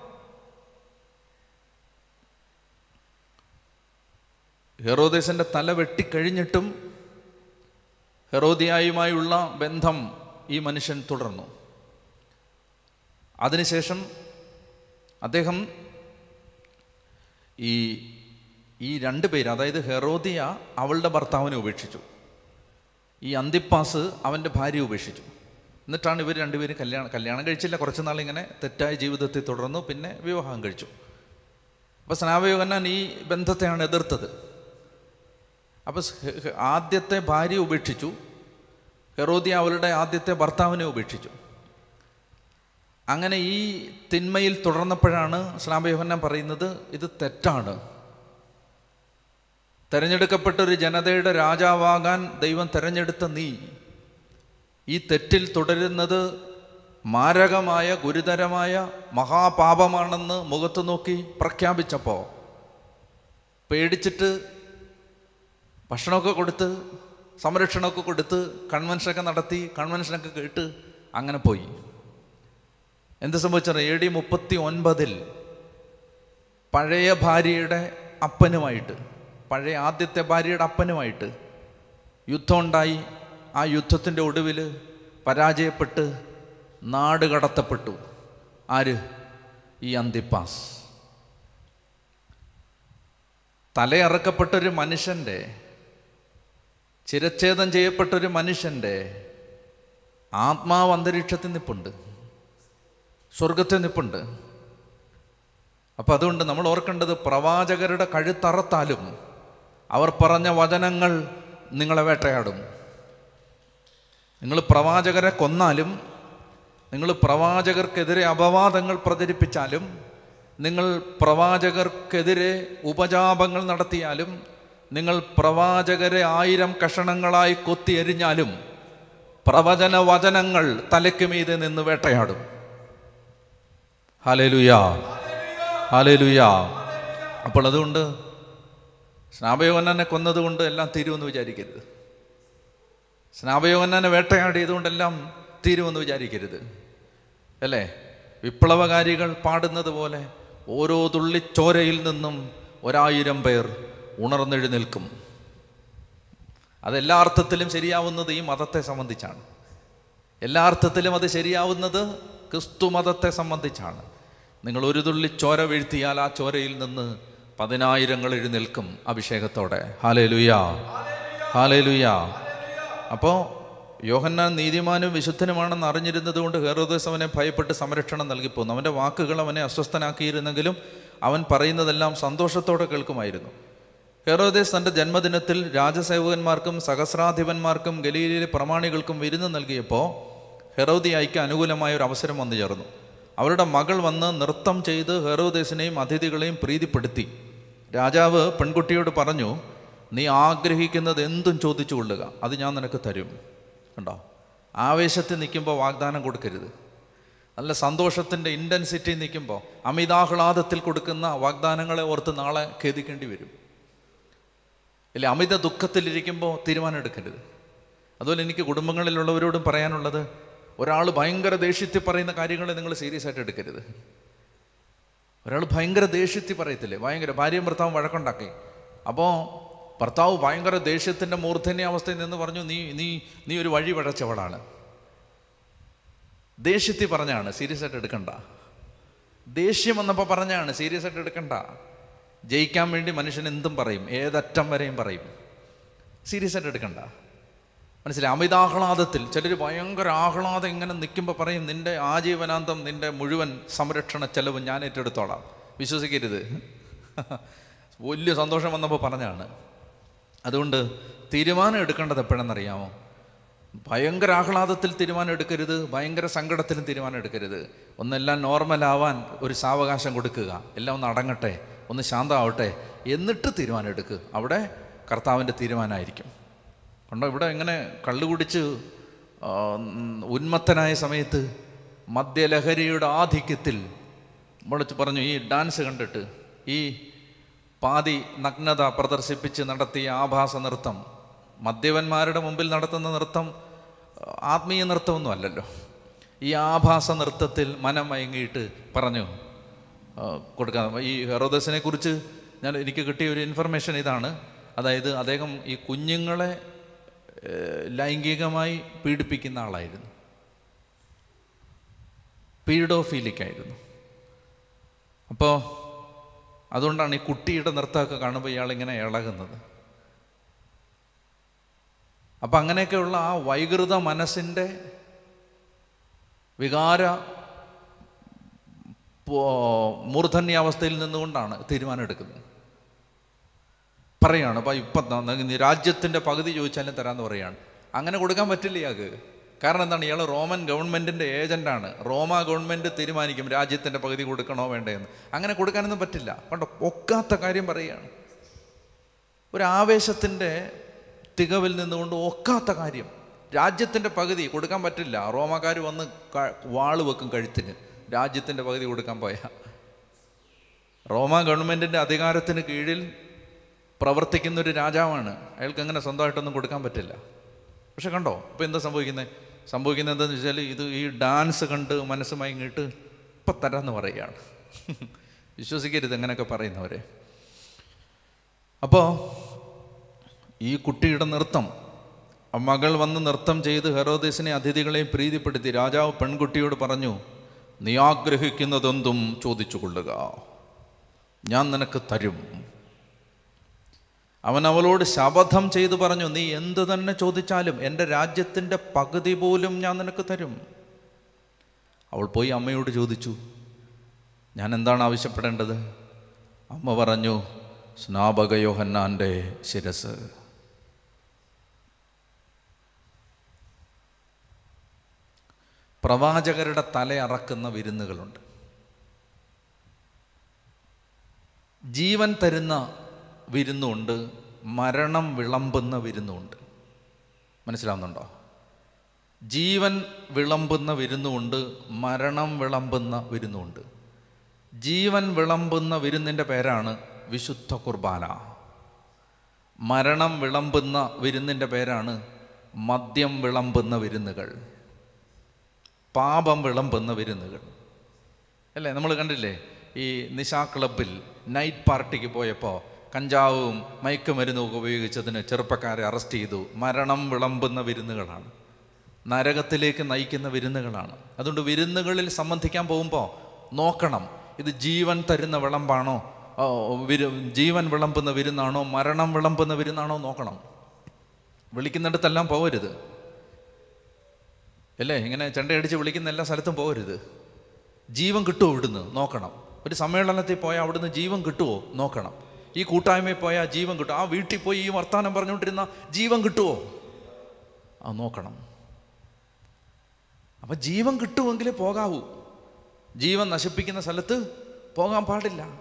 ഹെറോദേശന്റെ തല വെട്ടിക്കഴിഞ്ഞിട്ടും ഹെറോദിയായുമായുള്ള ബന്ധം ഈ മനുഷ്യൻ തുടർന്നു. അതിനുശേഷം അദ്ദേഹം ഈ ഈ രണ്ട് പേര് അതായത് ഹെറോദിയ അവളുടെ ഭർത്താവിനെ ഉപേക്ഷിച്ചു. ഈ അന്തിപ്പാസ് അവന്റെ ഭാര്യ ഉപേക്ഷിച്ചു. എന്നിട്ടാണ് ഇവർ രണ്ടുപേരും കല്യാണം കല്യാണം കഴിച്ചില്ല. കുറച്ച് നാൾ ഇങ്ങനെ തെറ്റായ ജീവിതത്തിൽ തുടർന്നു. പിന്നെ വിവാഹം കഴിച്ചു. അപ്പോൾ സ്നാപയോഗന്നാൻ ഈ ബന്ധത്തെയാണ് എതിർത്തത്. അപ്പോൾ ആദ്യത്തെ ഭാര്യ ഉപേക്ഷിച്ചു. ഹെറോദിയ അവളുടെ ആദ്യത്തെ ഭർത്താവിനെ ഉപേക്ഷിച്ചു. അങ്ങനെ ഈ തിന്മയിൽ തുടർന്നപ്പോഴാണ് സ്നാപയോഹന്നാൻ പറയുന്നത് ഇത് തെറ്റാണ്. തെരഞ്ഞെടുക്കപ്പെട്ട ഒരു ജനതയുടെ രാജാവാകാൻ ദൈവം തെരഞ്ഞെടുത്ത നീ ഈ തെറ്റിൽ തുടരുന്നത് മാരകമായ ഗുരുതരമായ മഹാപാപമാണെന്ന് മുഖത്ത് നോക്കി പ്രഖ്യാപിച്ചപ്പോൾ പേടിച്ചിട്ട് ഭക്ഷണമൊക്കെ കൊടുത്ത് സംരക്ഷണമൊക്കെ കൊടുത്ത് കൺവെൻഷനൊക്കെ നടത്തി കൺവെൻഷനൊക്കെ കേട്ട് അങ്ങനെ പോയി. എന്ത് സംഭവിച്ചാൽ എ ഡി മുപ്പത്തി ഒൻപതിൽ പഴയ ഭാര്യയുടെ അപ്പനുമായിട്ട് പഴയ ആദ്യത്തെ ഭാര്യയുടെ അപ്പനുമായിട്ട് യുദ്ധമുണ്ടായി. ആ യുദ്ധത്തിന്റെ ഒടുവിൽ പരാജയപ്പെട്ട് നാട് കടത്തപ്പെട്ടു. ആര്? ഈ അന്തിപ്പാസ്. തലയറക്കപ്പെട്ടൊരു മനുഷ്യന്റെ ചിരച്ഛേദം ചെയ്യപ്പെട്ടൊരു മനുഷ്യന്റെ ആത്മാവ് അന്തരീക്ഷത്തിൽ നിപ്പുണ്ട്. സ്വർഗത്തിൽ നിപ്പുണ്ട്. അപ്പം അതുകൊണ്ട് നമ്മൾ ഓർക്കേണ്ടത് പ്രവാചകരുടെ കഴുത്തറത്താലും അവർ പറഞ്ഞ വചനങ്ങൾ നിങ്ങളെ വേട്ടയാടും. നിങ്ങൾ പ്രവാചകരെ കൊന്നാലും നിങ്ങൾ പ്രവാചകർക്കെതിരെ അപവാദങ്ങൾ പ്രചരിപ്പിച്ചാലും നിങ്ങൾ പ്രവാചകർക്കെതിരെ ഉപജാപങ്ങൾ നടത്തിയാലും നിങ്ങൾ പ്രവാചകരെ ആയിരം കഷണങ്ങളായി കൊത്തി എരിഞ്ഞാലും പ്രവചന വചനങ്ങൾ തലയ്ക്ക് മീതെ നിന്ന് വേട്ടയാടും. ഹാലേലുയാ ഹാലേലുയാ അപ്പോൾ അതുകൊണ്ട് സ്നാപയോഹന്നാനെ കൊന്നതുകൊണ്ട് എല്ലാം തീരുമെന്ന് വിചാരിക്കരുത്. സ്നാപയോഹന്നാനെ വേട്ടയാടിയതുകൊണ്ടെല്ലാം തീരുമെന്ന് വിചാരിക്കരുത്. അല്ലേ? വിപ്ലവകാരികൾ പാടുന്നത് പോലെ ഓരോ തുള്ളിച്ചോരയിൽ നിന്നും ഒരായിരം പേർ ഉണർന്നെഴുന്നേൽക്കും. അതെല്ലാ അർത്ഥത്തിലും ശരിയാവുന്നത് ഈ മതത്തെ സംബന്ധിച്ചാണ്. എല്ലാ അർത്ഥത്തിലും അത് ശരിയാവുന്നത് ക്രിസ്തു മതത്തെ സംബന്ധിച്ചാണ്. നിങ്ങൾ ഒരു തുള്ളി ചോര വീഴ്ത്തിയാൽ ആ ചോരയിൽ നിന്ന് പതിനായിരങ്ങൾ എഴുന്നേൽക്കും അഭിഷേകത്തോടെ. ഹാലേ ലുയാ ഹാലേ ലുയാ അപ്പോൾ യോഹന്നാൻ നീതിമാനും വിശുദ്ധനുമാണെന്ന് അറിഞ്ഞിരുന്നത് കൊണ്ട് ഹേറോദേസ് അവനെ ഭയപ്പെട്ട് സംരക്ഷണം നൽകിപ്പോന്നു അവന്റെ വാക്കുകൾ അവനെ അസ്വസ്ഥനാക്കിയിരുന്നെങ്കിലും അവൻ പറയുന്നതെല്ലാം സന്തോഷത്തോടെ കേൾക്കുമായിരുന്നു. ഹെറോദേസ് തന്റെ ജന്മദിനത്തിൽ രാജസേവകന്മാർക്കും സഹസ്രാധിപന്മാർക്കും ഗലീലിയിലെ പ്രമാണികൾക്കും വിരുന്ന് നൽകിയപ്പോൾ ഹെറോദിയായിക്ക് അനുകൂലമായ ഒരു അവസരം വന്നു ചേർന്നു. അവരുടെ മകൾ വന്ന് നൃത്തം ചെയ്ത് ഹെറോദേസിനെയും അതിഥികളെയും പ്രീതിപ്പെടുത്തി. രാജാവ് പെൺകുട്ടിയോട് പറഞ്ഞു നീ ആഗ്രഹിക്കുന്നത് എന്തും ചോദിച്ചു കൊള്ളുക. അത് ഞാൻ നിനക്ക് തരും. കണ്ടോ? ആവേശത്തിൽ നിൽക്കുമ്പോൾ വാഗ്ദാനം കൊടുക്കരുത്. നല്ല സന്തോഷത്തിന്റെ ഇന്റൻസിറ്റി നിൽക്കുമ്പോൾ അമിതാഹ്ലാദത്തിൽ കൊടുക്കുന്ന വാഗ്ദാനങ്ങളെ ഓർത്ത് നാളെ ഖേദിക്കേണ്ടി വരും. ഇല്ല അമിത ദുഃഖത്തിലിരിക്കുമ്പോൾ തീരുമാനം എടുക്കരുത്. അതുപോലെ എനിക്ക് കുടുംബങ്ങളിലുള്ളവരോടും പറയാനുള്ളത് ഒരാൾ ഭയങ്കര ദേഷ്യത്തിൽ പറയുന്ന കാര്യങ്ങളെ നിങ്ങൾ സീരിയസ് ആയിട്ട് എടുക്കരുത്. ഒരാൾ ഭയങ്കര ദേഷ്യത്തിൽ പറയത്തില്ലേ? ഭയങ്കര ഭാര്യയും ഭർത്താവും വഴക്കുണ്ടാക്കി. അപ്പോൾ ഭർത്താവ് ഭയങ്കര ദേഷ്യത്തിന്റെ മൂർധന്യ അവസ്ഥയിൽ നിന്ന് പറഞ്ഞു നീ നീ നീ ഒരു വഴി വഴച്ചവളാണ് ദേഷ്യത്തിൽ പറഞ്ഞാണ് സീരിയസ് ആയിട്ട് എടുക്കണ്ട. ദേഷ്യം വന്നപ്പോൾ പറഞ്ഞാണ് സീരിയസ് ആയിട്ട് എടുക്കണ്ട. ജയിക്കാൻ വേണ്ടി മനുഷ്യൻ എന്തും പറയും ഏതറ്റം വരെയും പറയും. സീരിയസ് ആയിട്ട് എടുക്കണ്ട. മനസ്സിലായി? അമിതാഹ്ലാദത്തിൽ. ചിലർ ഭയങ്കര ആഹ്ലാദം ഇങ്ങനെ നിൽക്കുമ്പോൾ പറയും നിന്റെ ആജീവനാന്തം നിന്റെ മുഴുവൻ സംരക്ഷണ ചെലവ് ഞാൻ ഏറ്റെടുത്തോളാം. വിശ്വസിക്കരുത്. വലിയ സന്തോഷം വന്നപ്പോൾ പറഞ്ഞാണ് അതുകൊണ്ട് തീരുമാനം എടുക്കേണ്ടത് എപ്പോഴെന്നറിയാമോ? ഭയങ്കര ആഹ്ലാദത്തിൽ തീരുമാനം എടുക്കരുത് ഭയങ്കര സങ്കടത്തിലും തീരുമാനം എടുക്കരുത്. ഒന്നെല്ലാം നോർമലാവാൻ ഒരു സാവകാശം കൊടുക്കുക. എല്ലാം ഒന്ന് അടങ്ങട്ടെ ഒന്ന് ശാന്തമാവട്ടെ എന്നിട്ട് തീരുമാനം എടുക്കുക അവിടെ കർത്താവിന്റെ തീരുമാനമായിരിക്കും. കണ്ടോ ഇവിടെ എങ്ങനെ കള്ളു കുടിച്ച് ഉന്മത്തനായ സമയത്ത് മദ്യലഹരിയുടെ ആധിക്യത്തിൽ വിളിച്ച് പറഞ്ഞു ഈ ഡാൻസ് കണ്ടിട്ട് ഈ പാതി നഗ്നത പ്രദർശിപ്പിച്ച് നടത്തിയ ആഭാസ നൃത്തം മദ്യവന്മാരുടെ മുമ്പിൽ നടത്തുന്ന നൃത്തം ആത്മീയ നൃത്തമൊന്നും അല്ലല്ലോ. ഈ ആഭാസ നൃത്തത്തിൽ മനം മയങ്ങിയിട്ട് പറഞ്ഞു കൊടുക്കാൻ കൊടുക്കാം. ഈ ഹെറോദസിനെ കുറിച്ച് ഞാൻ എനിക്ക് കിട്ടിയ ഒരു ഇൻഫർമേഷൻ ഇതാണ്. അതായത് അദ്ദേഹം ഈ കുഞ്ഞുങ്ങളെ ലൈംഗികമായി പീഡിപ്പിക്കുന്ന ആളായിരുന്നു. പീഡോഫീലിക്കായിരുന്നു. അപ്പോൾ അതുകൊണ്ടാണ് ഈ കുട്ടിയുടെ നൃത്തമൊക്കെ കാണുമ്പോൾ ഇയാളിങ്ങനെ ഇളകുന്നത്. അപ്പം അങ്ങനെയൊക്കെയുള്ള ആ വൈകൃത മനസ്സിന്റെ വികാര മൂർധന്യാവസ്ഥയിൽ നിന്നുകൊണ്ടാണ് തീരുമാനം എടുക്കുന്നത് പറയാണ് അപ്പം ഇപ്പം രാജ്യത്തിന്റെ പകുതി ചോദിച്ചാലും തരാമെന്ന് പറയാണ്. അങ്ങനെ കൊടുക്കാൻ പറ്റില്ല ഇയാൾക്ക് കാരണം എന്താണ്? ഇയാൾ റോമൻ ഗവൺമെന്റിന്റെ ഏജന്റാണ് റോമ ഗവൺമെന്റ് തീരുമാനിക്കും രാജ്യത്തിന്റെ പകുതി കൊടുക്കണോ വേണ്ടേന്ന്. അങ്ങനെ കൊടുക്കാനൊന്നും പറ്റില്ല. കണ്ടോ ഒക്കാത്ത കാര്യം പറയുകയാണ് ഒരു ആവേശത്തിന്റെ തികവിൽ നിന്നുകൊണ്ട് ഒക്കാത്ത കാര്യം. രാജ്യത്തിന്റെ പകുതി കൊടുക്കാൻ പറ്റില്ല. റോമക്കാർ വന്ന് വാൾ വെക്കും കഴുത്തിന്. രാജ്യത്തിന്റെ പകുതി കൊടുക്കാൻ പോയാൽ റോമ ഗവൺമെന്റിന്റെ അധികാരത്തിന് കീഴിൽ പ്രവർത്തിക്കുന്ന ഒരു രാജാവാണ്. അയാൾക്ക് അങ്ങനെ സ്വന്തമായിട്ടൊന്നും കൊടുക്കാൻ പറ്റില്ല. പക്ഷെ കണ്ടോ ഇപ്പം എന്താ സംഭവിക്കുന്നത് സംഭവിക്കുന്നത് എന്താണെന്ന് വെച്ചാൽ ഇത് ഈ ഡാൻസ് കണ്ട് മനസ്സ് മയങ്ങിയിട്ട് ഇപ്പം തരാമെന്ന് പറയുകയാണ്. വിശ്വസിക്കരുത് അങ്ങനെയൊക്കെ പറയുന്നവരെ. അപ്പോൾ ഈ കുട്ടിയുടെ നൃത്തം മകൾ വന്ന് നൃത്തം ചെയ്ത് ഹെറോദേസിനെ അതിഥികളെയും പ്രീതിപ്പെടുത്തി രാജാവ് പെൺകുട്ടിയോട് പറഞ്ഞു നീ ആഗ്രഹിക്കുന്നതെന്തും ചോദിച്ചു കൊള്ളുക ഞാൻ നിനക്ക് തരും. അവൻ അവളോട് ശപഥം ചെയ്തു പറഞ്ഞു നീ എന്തു തന്നെ ചോദിച്ചാലും എന്റെ രാജ്യത്തിന്റെ പകുതി പോലും ഞാൻ നിനക്ക് തരും. അവൾ പോയി അമ്മയോട് ചോദിച്ചു ഞാൻ എന്താണ് ആവശ്യപ്പെടേണ്ടത്? അമ്മ പറഞ്ഞു സ്നാപക യോഹന്നാന്റെ ശിരസ് പ്രവാചകരുടെ തലയറക്കുന്ന വിരുന്നുകളുണ്ട്. ജീവൻ തരുന്ന വിരുന്നുണ്ട് മരണം വിളമ്പുന്ന വിരുന്നുണ്ട്. മനസ്സിലാവുന്നുണ്ടോ? ജീവൻ വിളമ്പുന്ന വിരുന്നുണ്ട് മരണം വിളമ്പുന്ന വിരുന്നുണ്ട്. ജീവൻ വിളമ്പുന്ന വിരുന്നിന്റെ പേരാണ് വിശുദ്ധ കുർബാന. മരണം വിളമ്പുന്ന വിരുന്നിന്റെ പേരാണ് മദ്യം വിളമ്പുന്ന വിരുന്നുകൾ. പാപം വിളമ്പുന്ന വിരുന്നുകൾ. അല്ലേ? നമ്മൾ കണ്ടില്ലേ? ഈ നിശാ ക്ലബിൽ നൈറ്റ് പാർട്ടിക്ക് പോയപ്പോൾ കഞ്ചാവും മയക്കുമരുന്നും ഉപയോഗിച്ചതിന് ചെറുപ്പക്കാരെ അറസ്റ്റ് ചെയ്തു. മരണം വിളമ്പുന്ന വിരുന്നുകളാണ്. നരകത്തിലേക്ക് നയിക്കുന്ന വിരുന്നുകളാണ്. അതുകൊണ്ട് വിരുന്നുകളിൽ സംബന്ധിക്കാൻ പോകുമ്പോൾ നോക്കണം. ഇത് ജീവൻ തരുന്ന വിളമ്പാണോ? ജീവൻ വിളമ്പുന്ന വിരുന്നാണോ? മരണം വിളമ്പുന്ന വിരുന്നാണോ? നോക്കണം. വിളിക്കുന്നിടത്തെല്ലാം പോകരുത് അല്ലേ? ഇങ്ങനെ ചെണ്ടയടിച്ച് വിളിക്കുന്ന എല്ലാ സ്ഥലത്തും പോകരുത് ജീവൻ കിട്ടുമോ ഇവിടുന്ന്? നോക്കണം. ഒരു സമ്മേളനത്തിൽ പോയാൽ അവിടുന്ന് ജീവൻ കിട്ടുമോ നോക്കണം. ഈ കൂട്ടായ്മയിൽ പോയാൽ ജീവൻ കിട്ടും. ആ വീട്ടിൽ പോയി ഈ വർത്തമാനം പറഞ്ഞുകൊണ്ടിരുന്ന ജീവൻ കിട്ടുമോ ആ നോക്കണം. അപ്പം ജീവൻ കിട്ടുമെങ്കിലേ പോകാവൂ. ജീവൻ നശിപ്പിക്കുന്ന സ്ഥലത്ത് പോകാൻ പാടില്ല.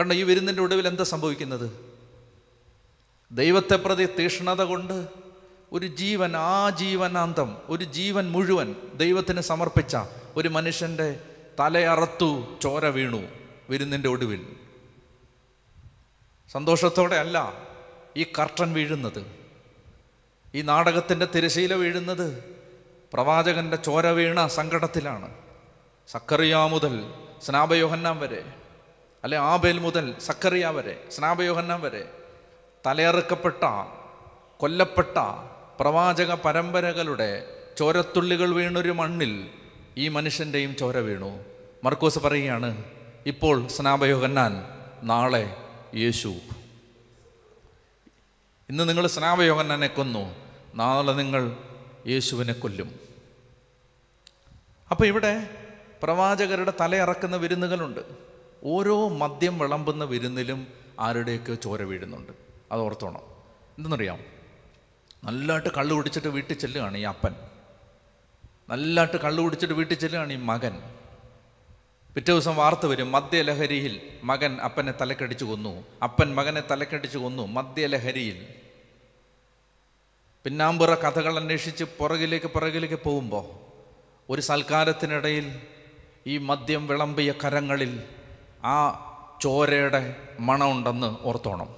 കണ്ട ഈ വിരുന്നിന്റെ ഒടുവിൽ എന്താ സംഭവിക്കുന്നത്? ദൈവത്തെ പ്രതി തീഷ്ണത കൊണ്ട് ഒരു ജീവൻ ആ ജീവനാന്തം ഒരു ജീവൻ മുഴുവൻ ദൈവത്തിന് സമർപ്പിച്ച ഒരു മനുഷ്യന്റെ തലയറത്തു ചോര വീണു വിരുന്നിന്റെ ഒടുവിൽ. സന്തോഷത്തോടെ അല്ല ഈ കർട്ടൻ വീഴുന്നത്. ഈ നാടകത്തിന്റെ തിരശീല വീഴുന്നത് പ്രവാചകന്റെ ചോര വീണ സങ്കടത്തിലാണ്. സക്കറിയ മുതൽ സ്നാപയോഹന്നാം വരെ അല്ലെ ആബേൽ മുതൽ സക്കറിയ വരെ സ്നാപയോഹന്നാം വരെ തലയറുക്കപ്പെട്ട കൊല്ലപ്പെട്ട പ്രവാചക പരമ്പരകളുടെ ചോരത്തുള്ളികൾ വീണൊരു മണ്ണിൽ ഈ മനുഷ്യന്റെയും ചോര വീണു. മർക്കോസ് പറയുകയാണ് ഇപ്പോൾ സ്നാപയോഹന്നാൻ നാളെ യേശു. ഇന്ന് നിങ്ങൾ സ്നാപയോഹന്നാനെ കൊന്നു. നാളെ നിങ്ങൾ യേശുവിനെ കൊല്ലും. അപ്പോൾ ഇവിടെ പ്രവാചകരുടെ തലയിറക്കുന്ന വിരുന്നുകളുണ്ട്. ഓരോ മദ്യം വിളമ്പുന്ന വിരുന്നിലും ആരുടെയൊക്കെ ചോര വീഴുന്നുണ്ട്. അത് ഓർത്തോണം. എന്തെന്നറിയാം നല്ലതായിട്ട് കള്ളു കുടിച്ചിട്ട് വീട്ടിൽ ചെല്ലുകയാണ് ഈ അപ്പൻ. നല്ലതായിട്ട് കള്ളു കുടിച്ചിട്ട് വീട്ടിൽ ചെല്ലുകയാണ് ഈ മകൻ. പിറ്റേ ദിവസം വാർത്ത വരും മദ്യലഹരിയിൽ മകൻ അപ്പനെ തലക്കടിച്ച് കൊന്നു. അപ്പൻ മകനെ തലക്കടിച്ച് കൊന്നു മദ്യലഹരിയിൽ. പിന്നാമ്പുറ കഥകൾ അന്വേഷിച്ച് പുറകിലേക്ക് പുറകിലേക്ക് പോകുമ്പോൾ ഒരു സൽക്കാരത്തിനിടയിൽ ഈ മദ്യം വിളമ്പിയ കരങ്ങളിൽ ആ ചോരയുടെ മണമുണ്ടെന്ന് ഓർത്തോണം.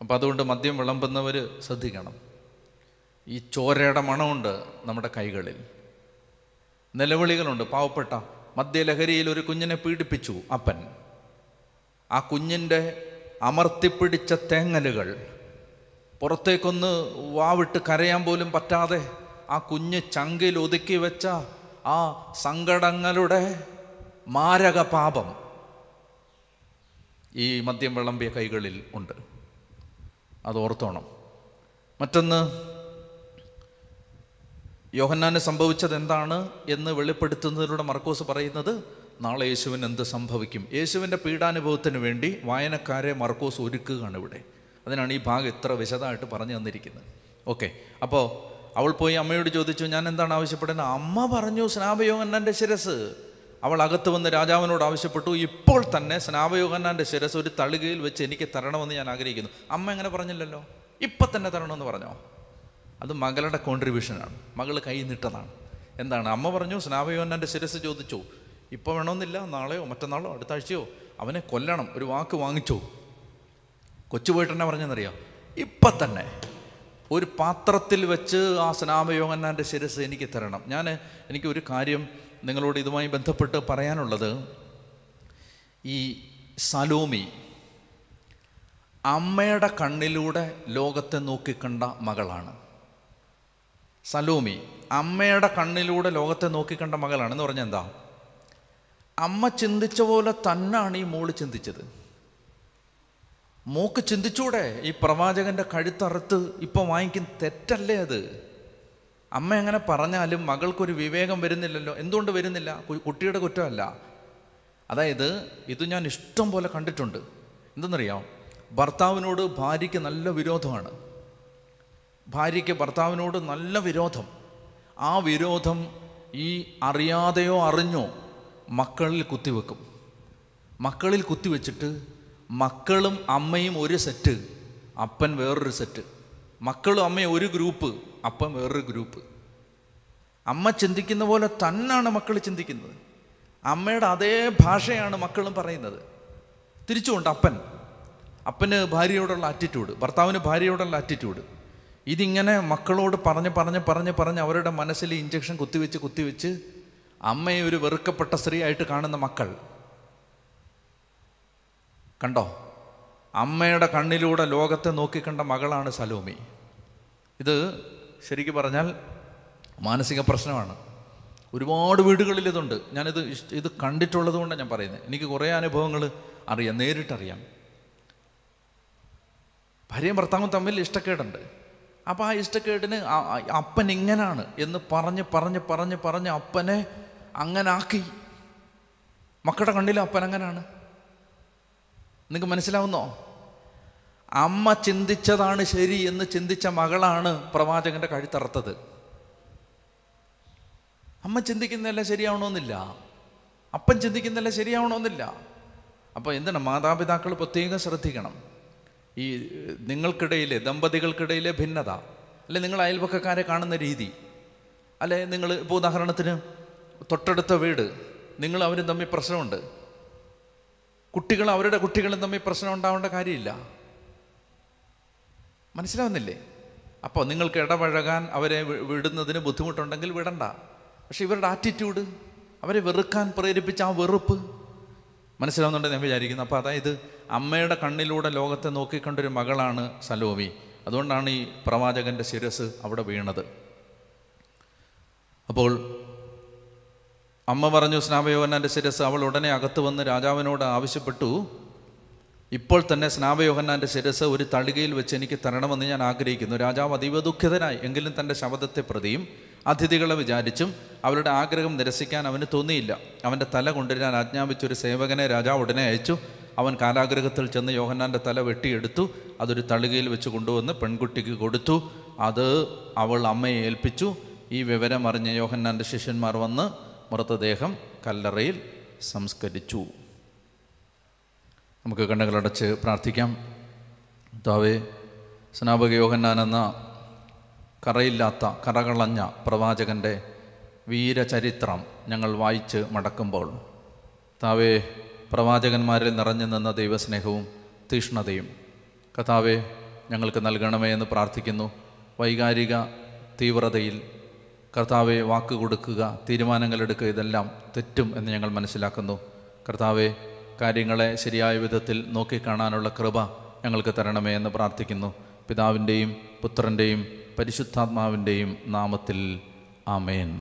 അപ്പം അതുകൊണ്ട് മദ്യം വിളമ്പുന്നവർ ശ്രദ്ധിക്കണം. ഈ ചോരയുടെ മണമുണ്ട് നമ്മുടെ കൈകളിൽ. നിലവിളികളുണ്ട് പാവപ്പെട്ട മദ്യലഹരിയിൽ ഒരു കുഞ്ഞിനെ പീഡിപ്പിച്ചു അപ്പൻ. ആ കുഞ്ഞിന്റെ അമർത്തിപ്പിടിച്ച തേങ്ങലുകൾ പുറത്തേക്കൊന്ന് വാവിട്ട് കരയാൻ പോലും പറ്റാതെ ആ കുഞ്ഞ് ചങ്കിൽ ഒതുക്കി വെച്ച ആ സങ്കടങ്ങളുടെ മാരക പാപം ഈ മദ്യം വിളമ്പിയ കൈകളിൽ ഉണ്ട്. അത് ഓർത്തോണം. മറ്റൊന്ന് യോഹന്നാന് സംഭവിച്ചത് എന്താണ് എന്ന് വെളിപ്പെടുത്തുന്നതിലൂടെ മർക്കോസ് പറയുന്നത് നാളെ യേശുവിന് എന്ത് സംഭവിക്കും? യേശുവിന്റെ പീഡാനുഭവത്തിന് വേണ്ടി വായനക്കാരെ മർക്കോസ് ഒരുക്കുകയാണ് ഇവിടെ. അതിനാണ് ഈ ഭാഗം ഇത്ര വിശദമായിട്ട് പറഞ്ഞു തന്നിരിക്കുന്നത്. ഓക്കെ അപ്പോൾ അവൾ പോയി അമ്മയോട് ചോദിച്ചു ഞാൻ എന്താണ് ആവശ്യപ്പെടുന്നത്? അമ്മ പറഞ്ഞു സ്നാപയോഹന്നാന്റെ ശിരസ്. അവൾ അകത്ത് വന്ന് രാജാവിനോട് ആവശ്യപ്പെട്ടു ഇപ്പോൾ തന്നെ സ്നാപയോഹന്നാന്റെ ശിരസ് ഒരു തളികയിൽ വെച്ച് എനിക്ക് തരണമെന്ന് ഞാൻ ആഗ്രഹിക്കുന്നു. അമ്മ എങ്ങനെ പറഞ്ഞില്ലല്ലോ. ഇപ്പം തന്നെ തരണമെന്ന് പറഞ്ഞോ? അത് മകളുടെ കോൺട്രിബ്യൂഷനാണ് മകൾ കൈ നിട്ടതാണ് എന്താണ്? അമ്മ പറഞ്ഞു സ്നാപയോഹന്നാന്റെ ശിരസ് ചോദിച്ചു. ഇപ്പോൾ വേണമെന്നില്ല നാളെയോ മറ്റന്നാളോ അടുത്ത ആഴ്ചയോ അവനെ കൊല്ലണം. ഒരു വാക്ക് വാങ്ങിച്ചു. കൊച്ചു പോയിട്ട് തന്നെ പറഞ്ഞെന്നറിയാം ഇപ്പം തന്നെ ഒരു പാത്രത്തിൽ വെച്ച് ആ സ്നാമയോഗന്നാന്റെ ശിരസ് എനിക്ക് തരണം. ഞാൻ എനിക്ക് ഒരു കാര്യം നിങ്ങളോട് ഇതുമായി ബന്ധപ്പെട്ട് പറയാനുള്ളത്. ഈ സലോമി അമ്മയുടെ കണ്ണിലൂടെ ലോകത്തെ നോക്കിക്കണ്ട മകളാണ്. സലോമി അമ്മയുടെ കണ്ണിലൂടെ ലോകത്തെ നോക്കിക്കണ്ട മകളാണ് എന്ന് പറഞ്ഞാൽ എന്താ? അമ്മ ചിന്തിച്ച പോലെ തന്നാണ് ഈ മോൾ ചിന്തിച്ചത്. മോക്ക് ചിന്തിച്ചൂടെ ഈ പ്രവാചകന്റെ കഴുത്തറുത്ത് ഇപ്പം വാങ്ങിക്കും തെറ്റല്ലേ അത്? അമ്മ എങ്ങനെ പറഞ്ഞാലും മകൾക്കൊരു വിവേകം വരുന്നില്ലല്ലോ. എന്തുകൊണ്ട് വരുന്നില്ല? കുട്ടിയുടെ കുറ്റമല്ല. അതായത് ഇത് ഞാൻ ഇഷ്ടം പോലെ കണ്ടിട്ടുണ്ട്. എന്തെന്നറിയാം? ഭർത്താവിനോട് ഭാര്യയ്ക്ക് നല്ല വിരോധമാണ്. ഭാര്യയ്ക്ക് ഭർത്താവിനോട് നല്ല വിരോധം. ആ വിരോധം ഈ അറിയാതെയോ അറിഞ്ഞോ മക്കളിൽ കുത്തിവെക്കും. മക്കളിൽ കുത്തിവെച്ചിട്ട് മക്കളും അമ്മയും ഒരു സെറ്റ് അപ്പൻ വേറൊരു സെറ്റ്. മക്കളും അമ്മയും ഒരു ഗ്രൂപ്പ് അപ്പൻ വേറൊരു ഗ്രൂപ്പ്. അമ്മ ചിന്തിക്കുന്ന പോലെ തന്നാണ് മക്കൾ ചിന്തിക്കുന്നത്. അമ്മയുടെ അതേ ഭാഷയാണ് മക്കളും പറയുന്നത്. തിരിച്ചുകൊണ്ട് അപ്പൻ. അപ്പന് ഭാര്യയോടുള്ള ആറ്റിറ്റ്യൂഡ് ഭർത്താവിന് ഭാര്യയോടുള്ള ആറ്റിറ്റ്യൂഡ് ഇതിങ്ങനെ മക്കളോട് പറഞ്ഞ് പറഞ്ഞ് പറഞ്ഞ് പറഞ്ഞ് അവരുടെ മനസ്സിൽ ഇഞ്ചക്ഷൻ കുത്തിവെച്ച് കുത്തിവെച്ച് അമ്മയെ ഒരു വെറുക്കപ്പെട്ട സ്ത്രീ ആയിട്ട് കാണുന്ന മക്കൾ. കണ്ടോ? അമ്മയുടെ കണ്ണിലൂടെ ലോകത്തെ നോക്കിക്കണ്ട മകളാണ് സലോമി. ഇത് ശരിക്കും പറഞ്ഞാൽ മാനസിക പ്രശ്നമാണ്. ഒരുപാട് വീടുകളിൽ ഇതുണ്ട്. ഞാനിത് ഇത് കണ്ടിട്ടുള്ളത് കൊണ്ടാണ് ഞാൻ പറയുന്നത്. എനിക്ക് കുറേ അനുഭവങ്ങൾ അറിയാം നേരിട്ടറിയാം. ഭാര്യയും ഭർത്താവും തമ്മിൽ ഇഷ്ടക്കേടുണ്ട്. അപ്പോൾ ആ ഇഷ്ടക്കേടിന് അപ്പൻ ഇങ്ങനാണ് എന്ന് പറഞ്ഞ് പറഞ്ഞ് പറഞ്ഞ് പറഞ്ഞ് അപ്പനെ അങ്ങനാക്കി. മക്കളുടെ കണ്ണിൽ അപ്പൻ അങ്ങനാണ്? നിങ്ങൾക്ക് മനസ്സിലാവുന്നോ? അമ്മ ചിന്തിച്ചതാണ് ശരി എന്ന് ചിന്തിച്ച മകളാണ് പ്രവാചകന്റെ കഴുത്തറുത്തത് അമ്മ ചിന്തിക്കുന്നതല്ല ശരിയാവണമെന്നില്ല. അപ്പൻ ചിന്തിക്കുന്നതല്ല ശരിയാവണമെന്നില്ല. അപ്പോൾ എന്താണ് മാതാപിതാക്കൾ പ്രത്യേകം ശ്രദ്ധിക്കണം? ഈ നിങ്ങൾക്കിടയിലെ ദമ്പതികൾക്കിടയിലെ ഭിന്നത അല്ലെ നിങ്ങൾ അയൽപക്കക്കാരെ കാണുന്ന രീതി അല്ലെ നിങ്ങൾ ഇപ്പോൾ ഉദാഹരണത്തിന് തൊട്ടടുത്ത വീട് നിങ്ങൾ അവരും തമ്മിൽ പ്രശ്നമുണ്ട്. കുട്ടികൾ അവരുടെ കുട്ടികളും തമ്മിൽ പ്രശ്നം ഉണ്ടാവേണ്ട കാര്യമില്ല. മനസ്സിലാവുന്നില്ലേ? അപ്പോൾ നിങ്ങൾക്ക് ഇടപഴകാൻ അവരെ വിടുന്നതിന് ബുദ്ധിമുട്ടുണ്ടെങ്കിൽ വിടണ്ട. പക്ഷെ ഇവരുടെ ആറ്റിറ്റ്യൂഡ് അവരെ വെറുക്കാൻ പ്രേരിപ്പിച്ച ആ വെറുപ്പ് മനസ്സിലാവുന്നുണ്ടെന്ന് ഞാൻ വിചാരിക്കുന്നു. അപ്പോൾ അതായത് അമ്മയുടെ കണ്ണിലൂടെ ലോകത്തെ നോക്കിക്കണ്ടൊരു മകളാണ് സലോമി അതുകൊണ്ടാണ് ഈ പ്രവാചകന്റെ ശിരസ് അവിടെ വീണത്. അപ്പോൾ അമ്മ പറഞ്ഞു സ്നാപയോഹന്നാന്റെ ശിരസ് അവൾ ഉടനെ അകത്ത് വന്ന് രാജാവിനോട് ആവശ്യപ്പെട്ടു. ഇപ്പോൾ തന്നെ സ്നാപയോഹന്നാന്റെ ശിരസ് ഒരു തളികയിൽ വെച്ച് എനിക്ക് തരണമെന്ന് ഞാൻ ആഗ്രഹിക്കുന്നു. രാജാവ് അതീവ ദുഃഖിതനായി എങ്കിലും തന്റെ ശബ്ദത്തെ പ്രതിയും അതിഥികളെ വിചാരിച്ചും അവരുടെ ആഗ്രഹം നിരസിക്കാൻ അവന് തോന്നിയില്ല. അവന്റെ തല കൊണ്ടുവരാൻ ആജ്ഞാപിച്ചൊരു സേവകനെ രാജാവ് ഉടനെ അയച്ചു. അവൻ കാലാഗ്രഹത്തിൽ ചെന്ന് യോഹന്നാന്റെ തല വെട്ടിയെടുത്തു അതൊരു തളികയിൽ വെച്ച് കൊണ്ടുവന്ന് പെൺകുട്ടിക്ക് കൊടുത്തു. അത് അവൾ അമ്മയെ ഏൽപ്പിച്ചു. ഈ വിവരം അറിഞ്ഞ യോഹന്നാന്റെ ശിഷ്യന്മാർ വന്ന് മൃതദേഹം കല്ലറയിൽ സംസ്കരിച്ചു. നമുക്ക് കണ്ണുകളടച്ച് പ്രാർത്ഥിക്കാം. താവേ സ്നാപക യോഹന്നാൻ എന്ന കറയില്ലാത്ത കറകളഞ്ഞ പ്രവാചകന്റെ വീരചരിത്രം ഞങ്ങൾ വായിച്ച് മടക്കുമ്പോൾ കഥാവെ പ്രവാചകന്മാരിൽ നിറഞ്ഞു നിന്ന ദൈവസ്നേഹവും തീഷ്ണതയും. കഥാവെ ഞങ്ങൾക്ക് നൽകണമേ എന്ന് പ്രാർത്ഥിക്കുന്നു. വൈകാരിക തീവ്രതയിൽ കർത്താവെ വാക്ക് കൊടുക്കുക തീരുമാനങ്ങൾ എടുക്കുക ഇതെല്ലാം തെറ്റും എന്ന് ഞങ്ങൾ മനസ്സിലാക്കുന്നു. കർത്താവെ കാര്യങ്ങളെ ശരിയായ വിധത്തിൽ നോക്കിക്കാണാനുള്ള കൃപ ഞങ്ങൾക്ക് തരണമേ എന്ന് പ്രാർത്ഥിക്കുന്നു. പിതാവിന്റെയും പുത്രന്റെയും പരിശുദ്ധാത്മാവിന്റെയും നാമത്തിൽ ആമേൻ.